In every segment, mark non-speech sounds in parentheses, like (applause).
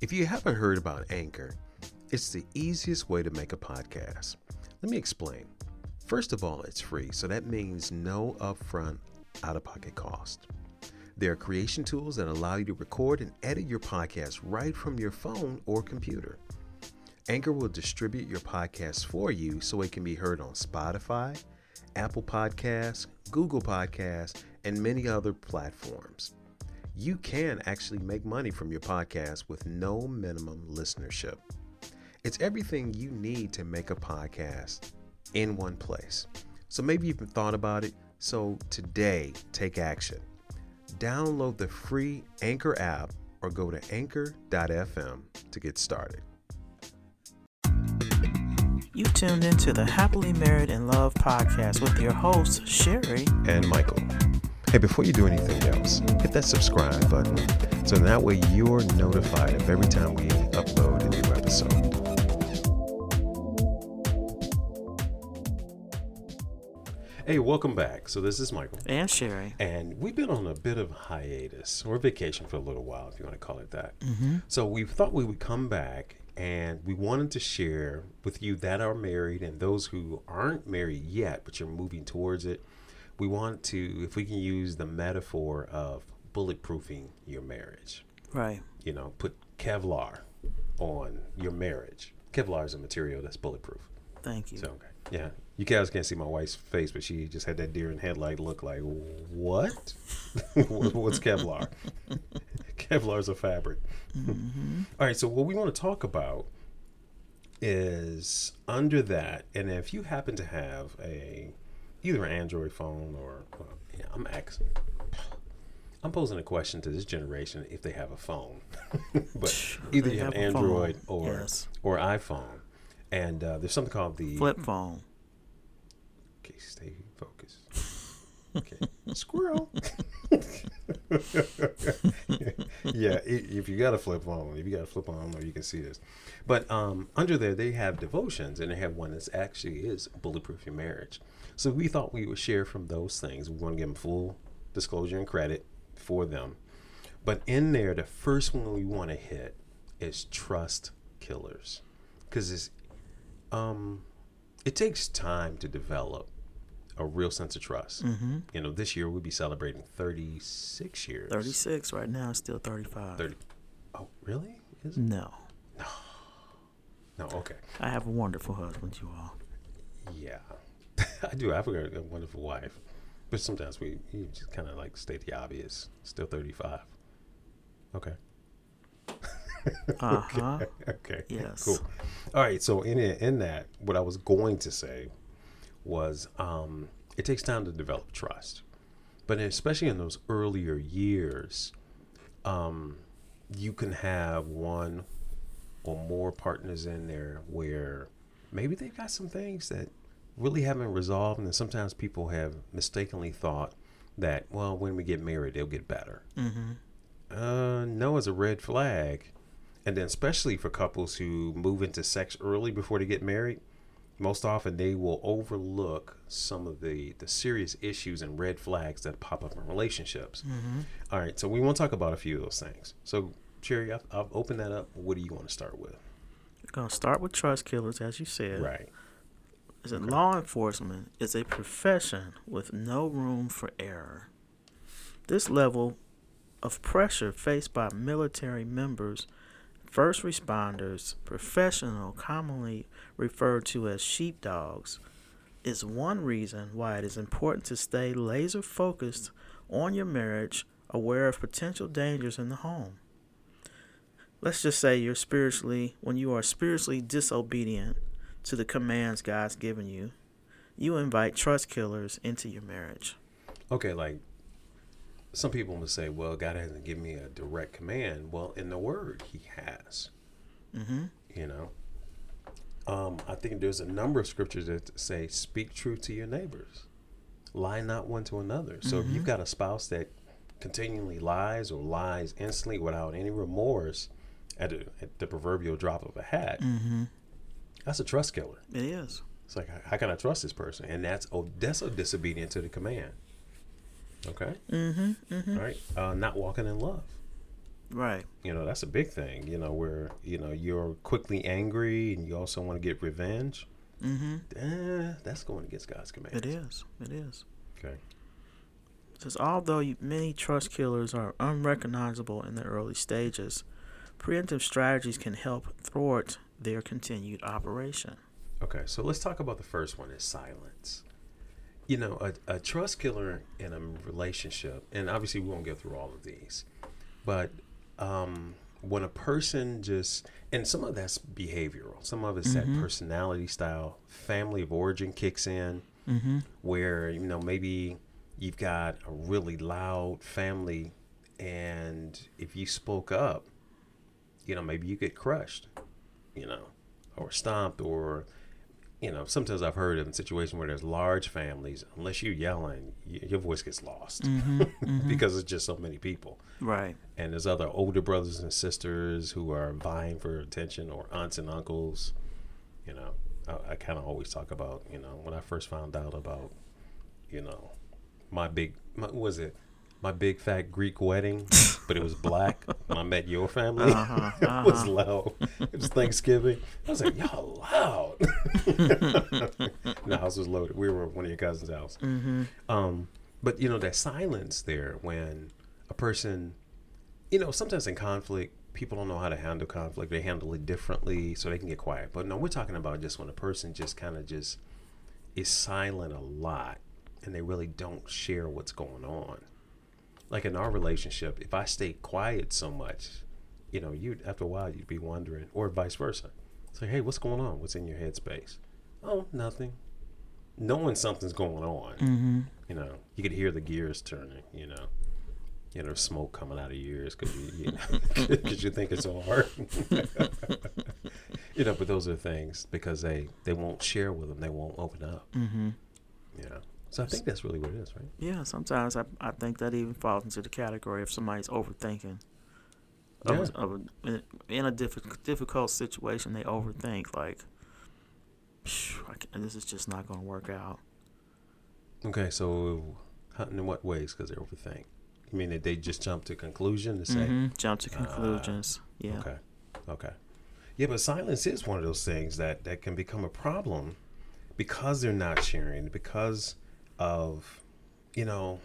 If you haven't heard about Anchor, it's the easiest way to make a podcast. Let me explain. First of all, it's free, so that means no upfront out of pocket cost. There are creation tools that allow you to record and edit your podcast right from your phone or computer. Anchor will distribute your podcast for you so it can be heard on Spotify, Apple Podcasts, Google Podcasts, and many other platforms. You can actually make money from your podcast with no minimum listenership. It's everything you need to make a podcast in one place. So maybe you've thought about it. So today, take action. Download the free Anchor app or go to anchor.fm to get started. You tuned into the Happily Married in Love podcast with your hosts, Sherry and Michael. Hey, before you do anything else, hit that subscribe button so that way you're notified of every time we upload a new episode. Hey, welcome back. So this is Michael. and Sherry. And we've been on a bit of hiatus or vacation for a little while, if you want to call it that. Mm-hmm. So we thought we would come back and we wanted to share with you that are married and those who aren't married yet, but you're moving towards it. We want to, if we can use the metaphor of bulletproofing your marriage, Right. you know, put Kevlar on your marriage. Kevlar is a material that's bulletproof. Thank you. So, okay. Yeah. You guys can't see my wife's face, but she just had that deer in headlight look like, what? (laughs) What's Kevlar? (laughs) Kevlar is a fabric. Mm-hmm. All right. So, what we want to talk about is under that, and if you happen to have a either an Android phone or well, yeah, I'm asking, I'm posing a question to this generation if they have a phone, (laughs) but either you have, have phone, Android or yes. or iPhone, and uh, there's something called the Flip phone. Okay, stay focused. Okay, squirrel. (laughs) (laughs) yeah, if you got a flip phone, if you got a flip phone, I you can see this, but um, under there they have devotions, and they have one that actually is bulletproof your marriage. So we thought we would share from those things. We want to give them full disclosure and credit for them, but in there, the first one we want to hit is trust killers, because it's um, it takes time to develop a real sense of trust. Mm-hmm. You know, this year we'll be celebrating 36 years. 36 right now, still 35. 30. Oh, really? Is it? No. No, okay. I have a wonderful husband, you all. Yeah. (laughs) I do. I have a a wonderful wife. But sometimes we you just kind of like state the obvious. Still 35. Okay. (laughs) Uh huh. Okay. Yes. Cool. All right. So in it, in that, what I was going to say was, um, it takes time to develop trust, but especially in those earlier years, um, you can have one or more partners in there where maybe they've got some things that really haven't resolved, and sometimes people have mistakenly thought that, well, when we get married, they'll get better Mm-hmm. uh, no is a red flag. And then, especially for couples who move into sex early before they get married, most often they will overlook some of the, the serious issues and red flags that pop up in relationships. Mm-hmm. All right, so we want to talk about a few of those things. So, Sherry, I've, I've opened that up. What do you want to start with? We're going to start with trust killers, as you said. Right. Is that law enforcement is a profession with no room for error. This level of pressure faced by military members, first responders, professional, commonly referred to as sheepdogs, is one reason why it is important to stay laser focused on your marriage, aware of potential dangers in the home. Let's just say you're spiritually, when you are spiritually disobedient to the commands God's given you, you invite trust killers into your marriage. Okay, like some people will say, well, God hasn't given me a direct command. Well, in the Word, He has. Mm-hmm. you know um, i think there's a number of scriptures that say speak truth to your neighbors lie not one to another so if you've got a spouse that continually lies or lies instantly without any remorse at, a, at the proverbial drop of a hat Mm-hmm. that's a trust killer It is. it's like how can i trust this person and that's oh that's a disobedient to the command okay Mm-hmm. Mm-hmm. all right uh, not walking in love Right. You know, that's a big thing. You know, where you know you're quickly angry and you also want to get revenge. Mm-hmm. Eh, that's going against God's command. It is. It is. Okay. It says although many trust killers are unrecognizable in the early stages, preemptive strategies can help thwart their continued operation. Okay, so let's talk about the first one is silence. You know, a, a trust killer in a relationship, and obviously we won't go through all of these, but um, when a person just, and some of that's behavioral, some of it's that personality style, family of origin kicks in, Mm-hmm. where, you know, maybe you've got a really loud family, and if you spoke up, you know, maybe you get crushed, you know, or stomped, or, you know, sometimes I've heard of in situations where there's large families, unless you're yelling, y- your voice gets lost mm-hmm, (laughs) mm-hmm. because it's just so many people. Right. And there's other older brothers and sisters who are vying for attention, or aunts and uncles. You know, I, I kind of always talk about, you know, when I first found out about, you know, my big, my, was it? My big fat Greek wedding, (laughs) but it was black. when I met your family, Uh-huh, (laughs) it was loud. It was Thanksgiving. I was like, y'all loud. (laughs) the house was loaded. We were at one of your cousin's house. Mm-hmm. Um, but you know that silence there when a person, you know, sometimes in conflict, people don't know how to handle conflict. They handle it differently, so they can get quiet. But no, we're talking about just when a person just kind of just is silent a lot, and they really don't share what's going on. Like in our relationship, if I stay quiet so much, you know, you after a while you'd be wondering, or vice versa. Say, hey, what's going on? What's in your headspace? Oh, nothing. Knowing something's going on Mm-hmm. you know, you could hear the gears turning, you know, you know, smoke coming out of your ears because you, you, know, (laughs) 'cause you think it's so hard. (laughs) you know, but those are things because they they won't share with them, they won't open up. Mm-hmm. You know, so I think that's really what it is, right? Yeah, sometimes I, I think that even falls into the category of somebody's overthinking. Of, Yeah. a- of a, in- a difficult difficult situation, they overthink like, "Phew, this is just not going to work out. Okay, so how, in what ways? Because they overthink. You mean that they just jump to conclusion to say, Mhm, Jump to conclusions. yeah. Okay. Okay. Yeah, but silence is one of those things that that can become a problem because they're not sharing, because of, you know,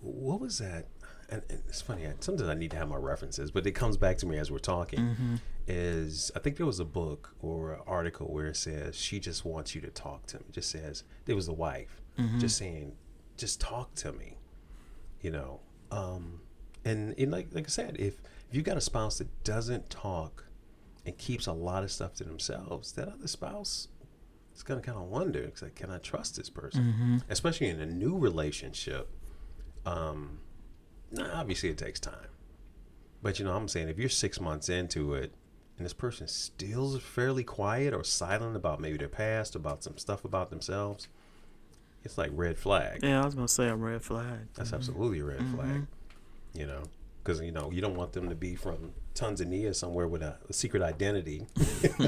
what was that? And, it's funny. I, sometimes I need to have my references, but it comes back to me as we're talking. Mm-hmm. Is I think there was a book or an article where it says she just wants you to talk to me. It just says there was a wife Mm-hmm. just saying, just talk to me, you know. Um, and, and like like I said, if if you got a spouse that doesn't talk and keeps a lot of stuff to themselves, that other spouse is gonna kind of wonder, it's like, can I trust this person? Mm-hmm. Especially in a new relationship. Um, obviously it takes time, but you know, I'm saying if you're six months into it and this person still fairly quiet or silent about maybe their past, about some stuff about themselves, it's like red flag. Yeah, I was gonna say a red flag. That's Mhm. absolutely a red flag. Mhm. You know, because you know you don't want them to be from Tanzania somewhere with a, a secret identity. (laughs)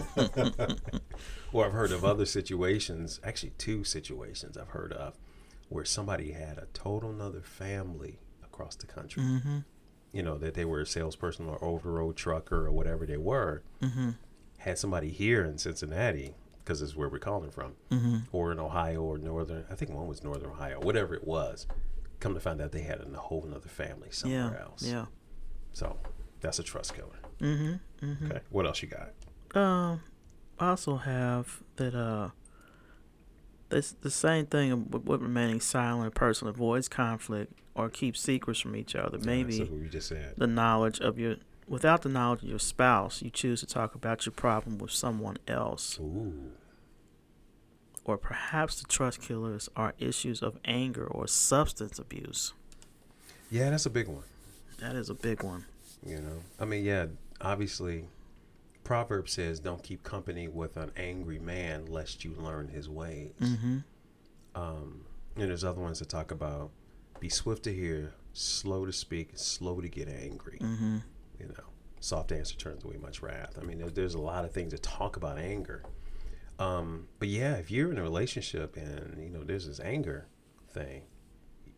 or I've heard of other situations, actually two situations I've heard of, where somebody had a total another family across the country. Mm-hmm. You know that they were a salesperson or over road trucker or whatever they were. Mm-hmm. Had somebody here in Cincinnati because it's where we're calling from Mm-hmm. or in Ohio or northern. I think one was northern Ohio, whatever it was. Come to find out they had a whole another family somewhere Yeah. else. Yeah. So that's a trust killer. Mm-hmm. Mm-hmm. Okay. What else you got? Um, I also have that uh, this the same thing with, with remaining silent. A person avoids conflict or keeps secrets from each other. Maybe That's what we just said. the knowledge of your without the knowledge of your spouse, you choose to talk about your problem with someone else. Ooh. Or perhaps the trust killers are issues of anger or substance abuse. Yeah, that's a big one. That is a big one. You know, I mean, yeah, obviously, Proverb says, "Don't keep company with an angry man, lest you learn his ways." Mm-hmm. Um, and there's other ones that talk about be swift to hear, slow to speak, slow to get angry. Mm-hmm. you know, soft answer turns away much wrath. I mean, there, there's a lot of things that talk about anger. Um, but yeah, if you're in a relationship and you know there's this anger thing,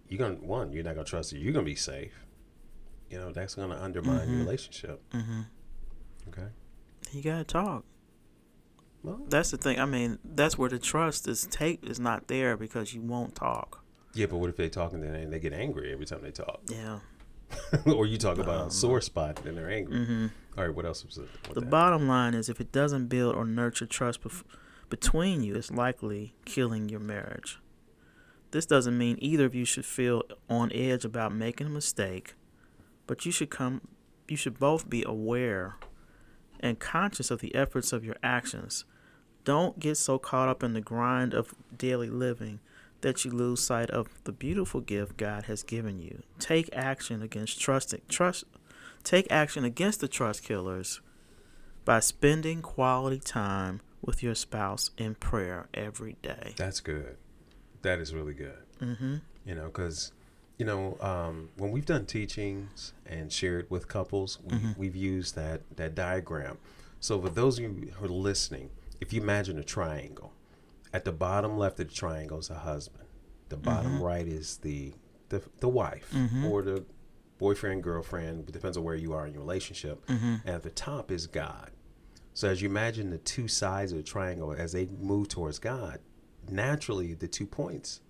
you're gonna one, you're not gonna trust it. You're gonna be safe. You know that's going to undermine your relationship. Mm-hmm. Okay. You gotta talk. Well, That's the thing. I mean, that's where the trust is take is not there because you won't talk. yeah, but what if they talking and then they get angry every time they talk, Yeah. (laughs) or you talk about Um, a sore spot and they're angry? Mm-hmm. All right, what else was it? The bottom line is if it doesn't build or nurture trust bef- between you, it's likely killing your marriage. This doesn't mean either of you should feel on edge about making a mistake, but you should come you should both be aware and conscious of the efforts of your actions. Don't get so caught up in the grind of daily living that you lose sight of the beautiful gift God has given you. Take action against trusting trust take action against the trust killers by spending quality time with your spouse in prayer every day. That's good. That is really good. Mm-hmm. You know, because you know um, when we've done teachings and shared with couples, we, Mhm. we've used that that diagram. So for those of you who are listening, if you imagine a triangle, at the bottom left of the triangle is a husband. The bottom Mhm. right is the the, the wife Mhm. or the boyfriend girlfriend. It depends on where you are in your relationship. Mm-hmm. And at the top is God. So as you imagine the two sides of the triangle, as they move towards God, naturally the two points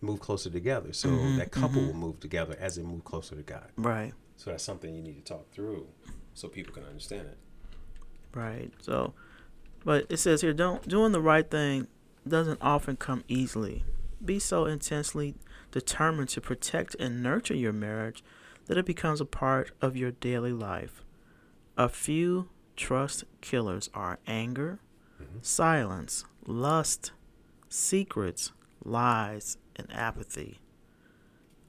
move closer together. So Mhm, that couple mhm. will move together as they move closer to God. Right, So that's something you need to talk through so people can understand it. right. So, but it says here, don't doing the right thing doesn't often come easily. Be so intensely determined to protect and nurture your marriage that it becomes a part of your daily life. A few trust killers are anger, Mhm. silence, lust, secrets, lies, and apathy.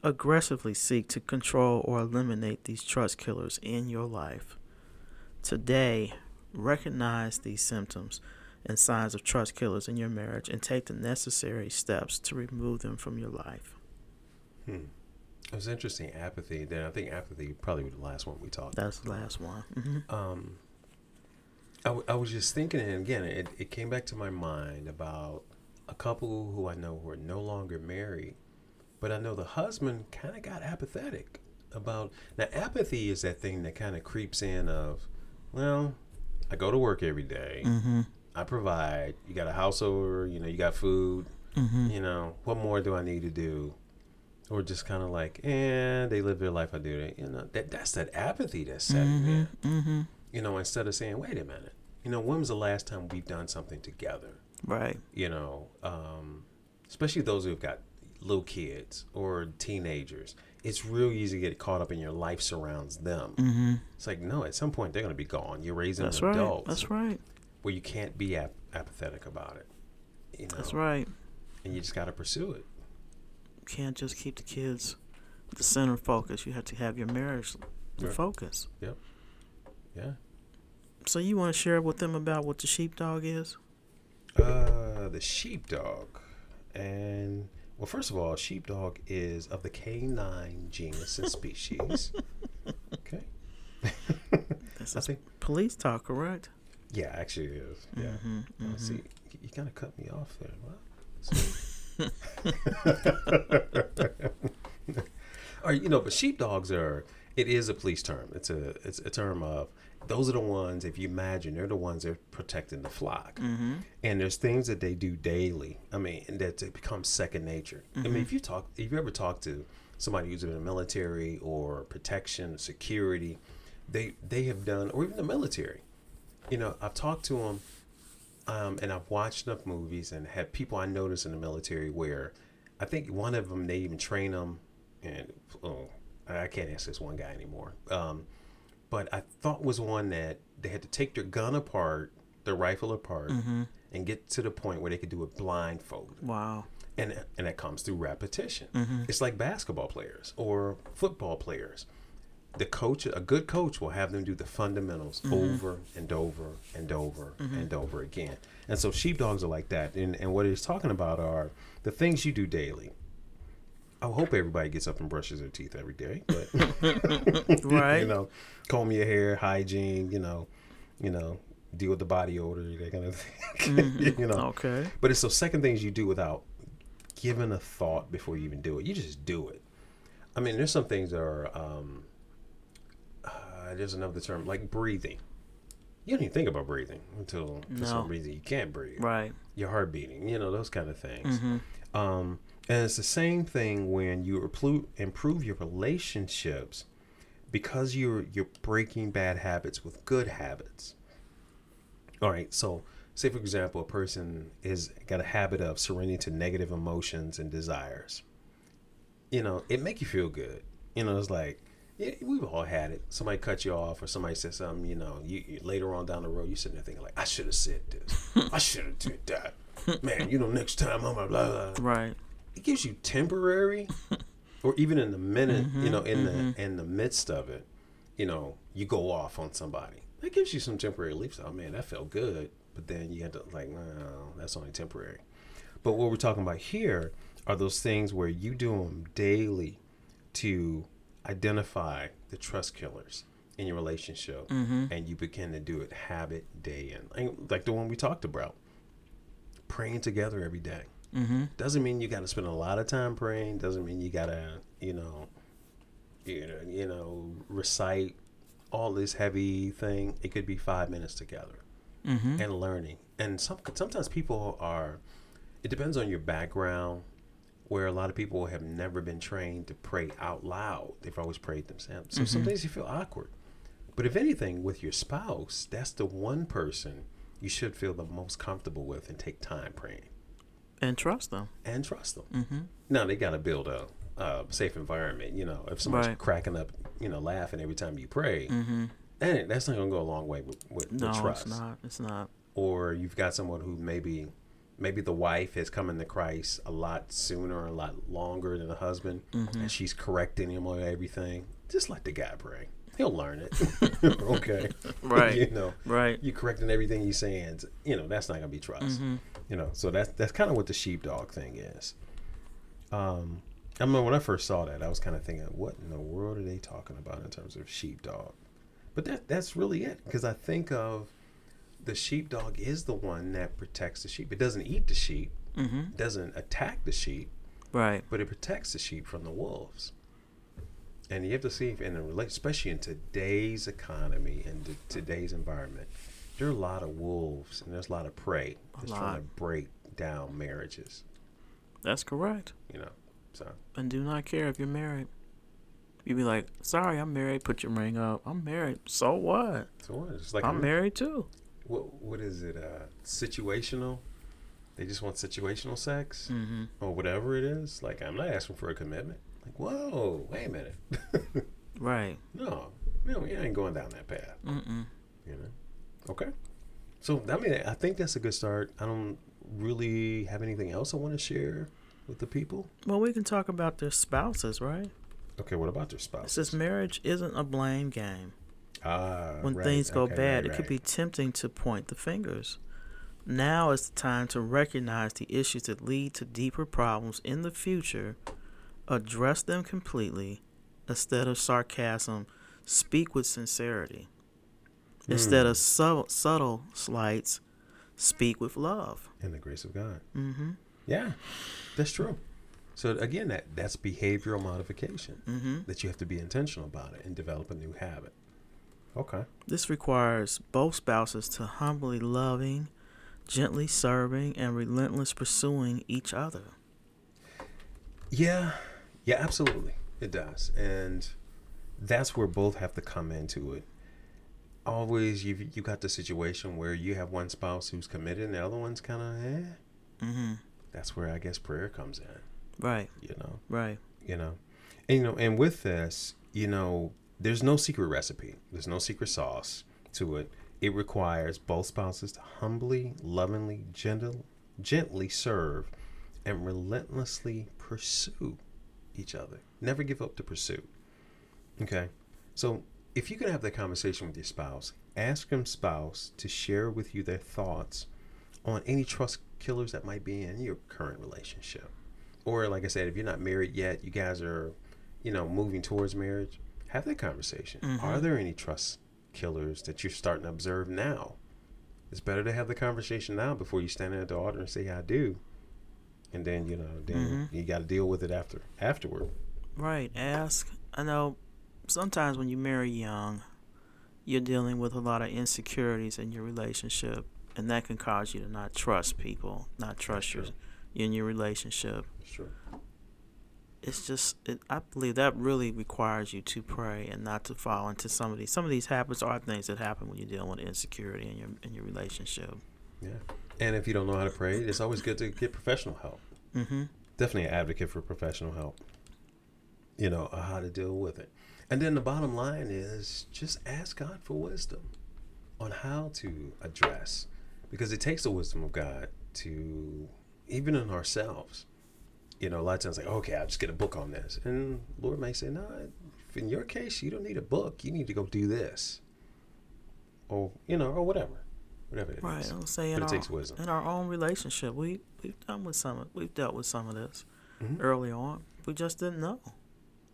Aggressively seek to control or eliminate these trust killers in your life. Today, recognize these symptoms and signs of trust killers in your marriage and take the necessary steps to remove them from your life. Hmm. It was interesting, apathy. Then I think apathy probably was the last one we talked about. That's the last one. hmm um, I, w- I was just thinking, and again, it, it came back to my mind about a couple who I know who are no longer married, but I know the husband kind of got apathetic about. Now, apathy is that thing that kind of creeps in of, well, I go to work every day, hmm I provide, you got a house over, you know, you got food, hmm you know, what more do I need to do? Or just kind of like, eh, they live their life, I do it. You know, that that's that apathy that's setting hmm in hmm you know, instead of saying, wait a minute, you know, when was the last time we've done something together? Right. You know, um, especially those who've got little kids or teenagers. It's real easy to get caught up in your life surrounds them. hmm It's like, no, at some point they're going to be gone. You're raising That's right. adults That's right. where you can't be ap- apathetic about it. You know, That's right. and you just got to pursue it. You can't just keep the kids the center focus. You have to have your marriage the focus. Yep. Yeah. So you want to share with them about what the sheepdog is? Uh, the sheepdog. And, well, first of all, sheepdog is of the canine genus and species. (laughs) okay. That's (laughs) I a think, police talk, correct? yeah, actually it is. Yeah. hmm Oh, hmm see, you- you kind of cut me off there. What? (laughs) Or you know, but sheepdogs are. It is a police term. It's a it's a term of those are the ones. If you imagine, they're the ones that are protecting the flock. hmm And there's things that they do daily. I mean, that it becomes second nature. I mean, if you talk, if you ever talk to somebody who's in the military or protection, security, they they have done, or even the military. You know, I've talked to them, um, and I've watched enough movies and had people I noticed in the military where I think one of them they even train them, and oh, I can't ask this one guy anymore. Um, but I thought was one that they had to take their gun apart, their rifle apart, hmm and get to the point where they could do it blindfolded. Wow. And and that comes through repetition. hmm It's like basketball players or football players. The coach, a good coach, will have them do the fundamentals over and over and over and over again. And so sheepdogs are like that. And and what he's talking about are the things you do daily. I hope everybody gets up and brushes their teeth every day, but (laughs) (laughs) Right. you know, comb your hair, hygiene, you know, you know, deal with the body odor, that kind of thing. (laughs) Mhm. you know, Okay. but it's those second things you do without giving a thought before you even do it. You just do it. I mean, there's some things that are um, there's another term like breathing. You don't even think about breathing until for No. some reason you can't breathe. Right. Your heart beating, you know, those kind of things. Mm-hmm. Um, and it's the same thing when you improve your relationships because you're you're breaking bad habits with good habits. All right, so say for example, a person is got a habit of surrendering to negative emotions and desires. You know, it make you feel good. You know, it's like yeah, we've all had it. Somebody cut you off, or somebody said something. You know, you, you later on down the road, you sitting there thinking like, I should have said this. I should have did that. Man, you know, next time I'm blah. blah Right. It gives you temporary (laughs) or even in the minute you know in mhm. the in the midst of it you know you go off on somebody. That gives you some temporary relief. Oh man that felt good. But then you have to like no that's only temporary. But what we're talking about here are those things where you do them daily to identify the trust killers in your relationship Mm-hmm. and you begin to do it habit day in. Like the one we talked about praying together every day Mm-hmm. doesn't mean you got to spend a lot of time praying. Doesn't mean you got to, you know, you know, you know, recite all this heavy thing. It could be five minutes together Mm-hmm. and learning. And some sometimes people are. It depends on your background. Where a lot of people have never been trained to pray out loud. They've always prayed themselves. So Mhm. sometimes you feel awkward. But if anything, with your spouse, that's the one person you should feel the most comfortable with and take time praying And trust them. and trust them. Mm-hmm. No, they got to build a, a safe environment. You know, if somebody's Right. cracking up, you know, laughing every time you pray, Mm-hmm. then that's not going to go a long way with, with, No, with trust. it's not. It's not. Or you've got someone who maybe, maybe the wife has come into Christ a lot sooner, a lot longer than the husband, Mhm. and she's correcting him on everything. Just let the guy pray. He'll learn it. (laughs) okay. (laughs) Right. you know, Right. You're correcting everything he's saying. You know, that's not going to be trust Mm-hmm. you know so that's that's kind of what the sheepdog thing is um i remember when i first saw that i was kind of thinking what in the world are they talking about in terms of sheepdog but that that's really it because i think of the sheepdog is the one that protects the sheep it doesn't eat the sheep Mm-hmm. doesn't attack the sheep Right. but it protects the sheep from the wolves and you have to see if in a especially in today's economy and today's environment there are a lot of wolves and there's a lot of prey that's trying to break down marriages That's correct. you know so And do not care if you're married. You'd be like, sorry, I'm married. Put your ring up. I'm married. So what? so what it's like I'm a- married too. what what is it uh situational they just want situational sex Mm-hmm. or whatever it is like i'm not asking for a commitment like whoa wait a minute (laughs) Right. no no we ain't going down that path Mm-mm. you know okay so i mean i think that's a good start i don't really have anything else i want to share with the people Well, we can talk about their spouses, right? okay what about their It spouse says marriage isn't a blame game. ah When right, things go okay, bad, right, it could right. be tempting to point the fingers. Now is the time to recognize the issues that lead to deeper problems in the future, address them completely, instead of sarcasm, speak with sincerity. Instead Hmm. of subtle, subtle slights, speak with love. in the grace of god Mm-hmm. yeah that's true so again that that's behavioral modification Mm-hmm. that you have to be intentional about it and develop a new habit okay This requires both spouses to humbly loving, gently serving, and relentless pursuing each other. Yeah, yeah, absolutely. It does. And that's where both have to come into it. Always you you got the situation where you have one spouse who's committed and the other one's kind of eh. Mm-hmm. That's where I guess prayer comes in, Right, you know. right. You know. And you know, and with this, you know, there's no secret recipe. There's no secret sauce to it. It requires both spouses to humbly, lovingly, gentle, gently serve and relentlessly pursue each other. Never give up the pursuit. Okay? So, if you can have that conversation with your spouse, ask your spouse to share with you their thoughts on any trust killers that might be in your current relationship. Or, like I said, if you're not married yet, you guys are, you know, moving towards marriage, have that conversation. Mhm. Are there any trust killers that you're starting to observe now? It's better to have the conversation now before you stand at the altar and say, I do. And then, you know, then Mhm. you got to deal with it after afterward. Right. Ask. I know sometimes when you marry young, you're dealing with a lot of insecurities in your relationship, and that can cause you to not trust people, not trust your in your relationship. Sure. It's just, it, I believe that really requires you to pray and not to fall into some of these. Some of these habits are things that happen when you're dealing with insecurity in your in your relationship. Yeah, and if you don't know how to pray, it's always good to get professional help. Mm-hmm. Definitely an advocate for professional help. You know how to deal with it, and then the bottom line is just ask God for wisdom on how to address, because it takes the wisdom of God to even in ourselves. You know, a lot of times like, okay, I'll just get a book on this, and Lord may say, no, in your case, you don't need a book. You need to go do this, or you know, or whatever whatever it right. is. I'm saying But it our, takes wisdom. in our own relationship, we we've done with some of, we've dealt with some of this Mhm. early on. We just didn't know.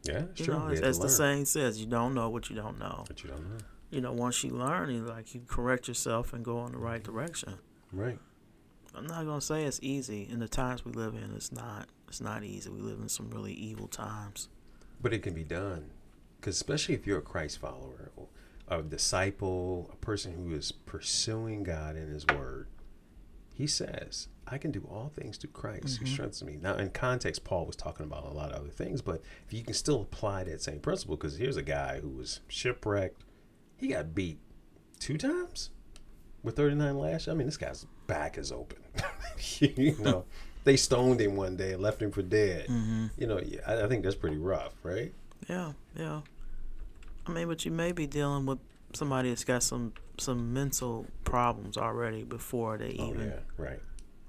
Yeah, You true. know, as, as the saying says, you don't know what you don't know. but you don't know. You know, once you learn, you like you correct yourself and go in the right direction. Right. I'm not gonna say it's easy. In the times we live in, it's not. It's not easy. We live in some really evil times. But it can be done. Because especially if you're a Christ follower, or a disciple, a person who is pursuing God in His Word, He says, I can do all things through Christ who Mhm. strengthens me. Now, in context, Paul was talking about a lot of other things, but if you can still apply that same principle, because here's a guy who was shipwrecked, he got beat two times with 39 lashes. I mean, this guy's back is open. (laughs) you (laughs) know, they stoned him one day and left him for dead. Mm-hmm. You know, I, I think that's pretty rough, right? Yeah, yeah. I mean, but you may be dealing with somebody that's got some some mental problems already before they Oh, even yeah, right.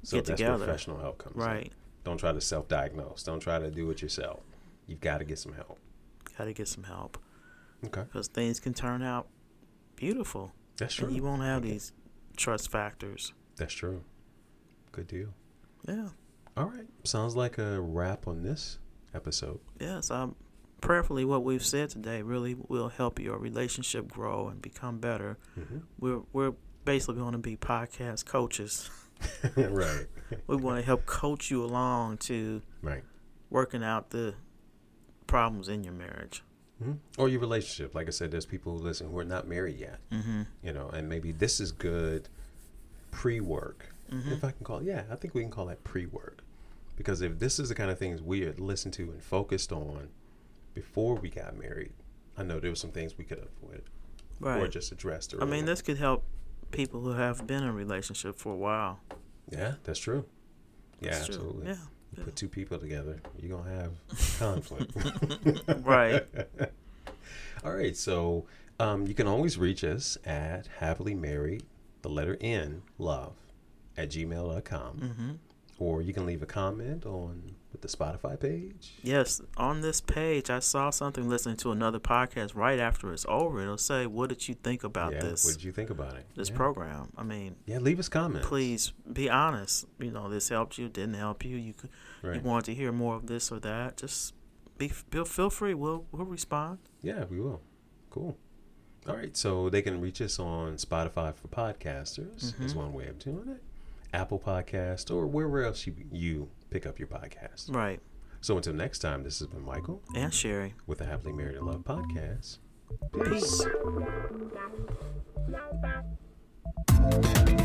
So get that's together. professional help comes in. right. Don't try to self-diagnose. Don't try to do it yourself. You've got to get some help. Got to get some help Okay, because things can turn out beautiful, that's true. and you won't have Okay. these trust factors. That's true. Good deal. Yeah. All right. Sounds like a wrap on this episode. Yes. Um. Prayerfully, what we've said today really will help your relationship grow and become better. hmm We're we're basically going to be podcast coaches. (laughs) right. (laughs) We want to help coach you along to Right. working out the problems in your marriage. hmm Or your relationship. Like I said, there's people who listen who are not married yet. Mm-hmm. You know, and maybe this is good pre-work. Mm-hmm. If I can call, it, yeah, I think we can call that pre-work, because if this is the kind of things we are listened to and focused on before we got married, I know there were some things we could have avoided or Right. just addressed. I mean, this could help people who have been in a relationship for a while. yeah, that's true. Yeah, That's true. absolutely. Yeah. You yeah. put two people together, you're gonna have (laughs) conflict. (laughs) Right. (laughs) All right, so um, you can always reach us at happily married, the letter N, love, at gmail.com. Mm-hmm. Or you can leave a comment on with the Spotify page. Yes, on this page, I saw something listening to another podcast right after it's over. It'll say, "What did you think about yeah, this what did you think about it? this yeah. program?" I mean, Yeah, leave us comments. please be honest. You know, this helped you, didn't help you. You could, Right. you want to hear more of this or that. Just be feel, feel free. We'll we'll respond. Yeah, we will. Cool. All right, so they can reach us on Spotify for podcasters is Mhm. one way of doing it. Apple Podcast or wherever else you, you pick up your podcast. Right. So until next time, this has been Michael And Sherry. with the Happily Married and Love podcast. Peace. Peace.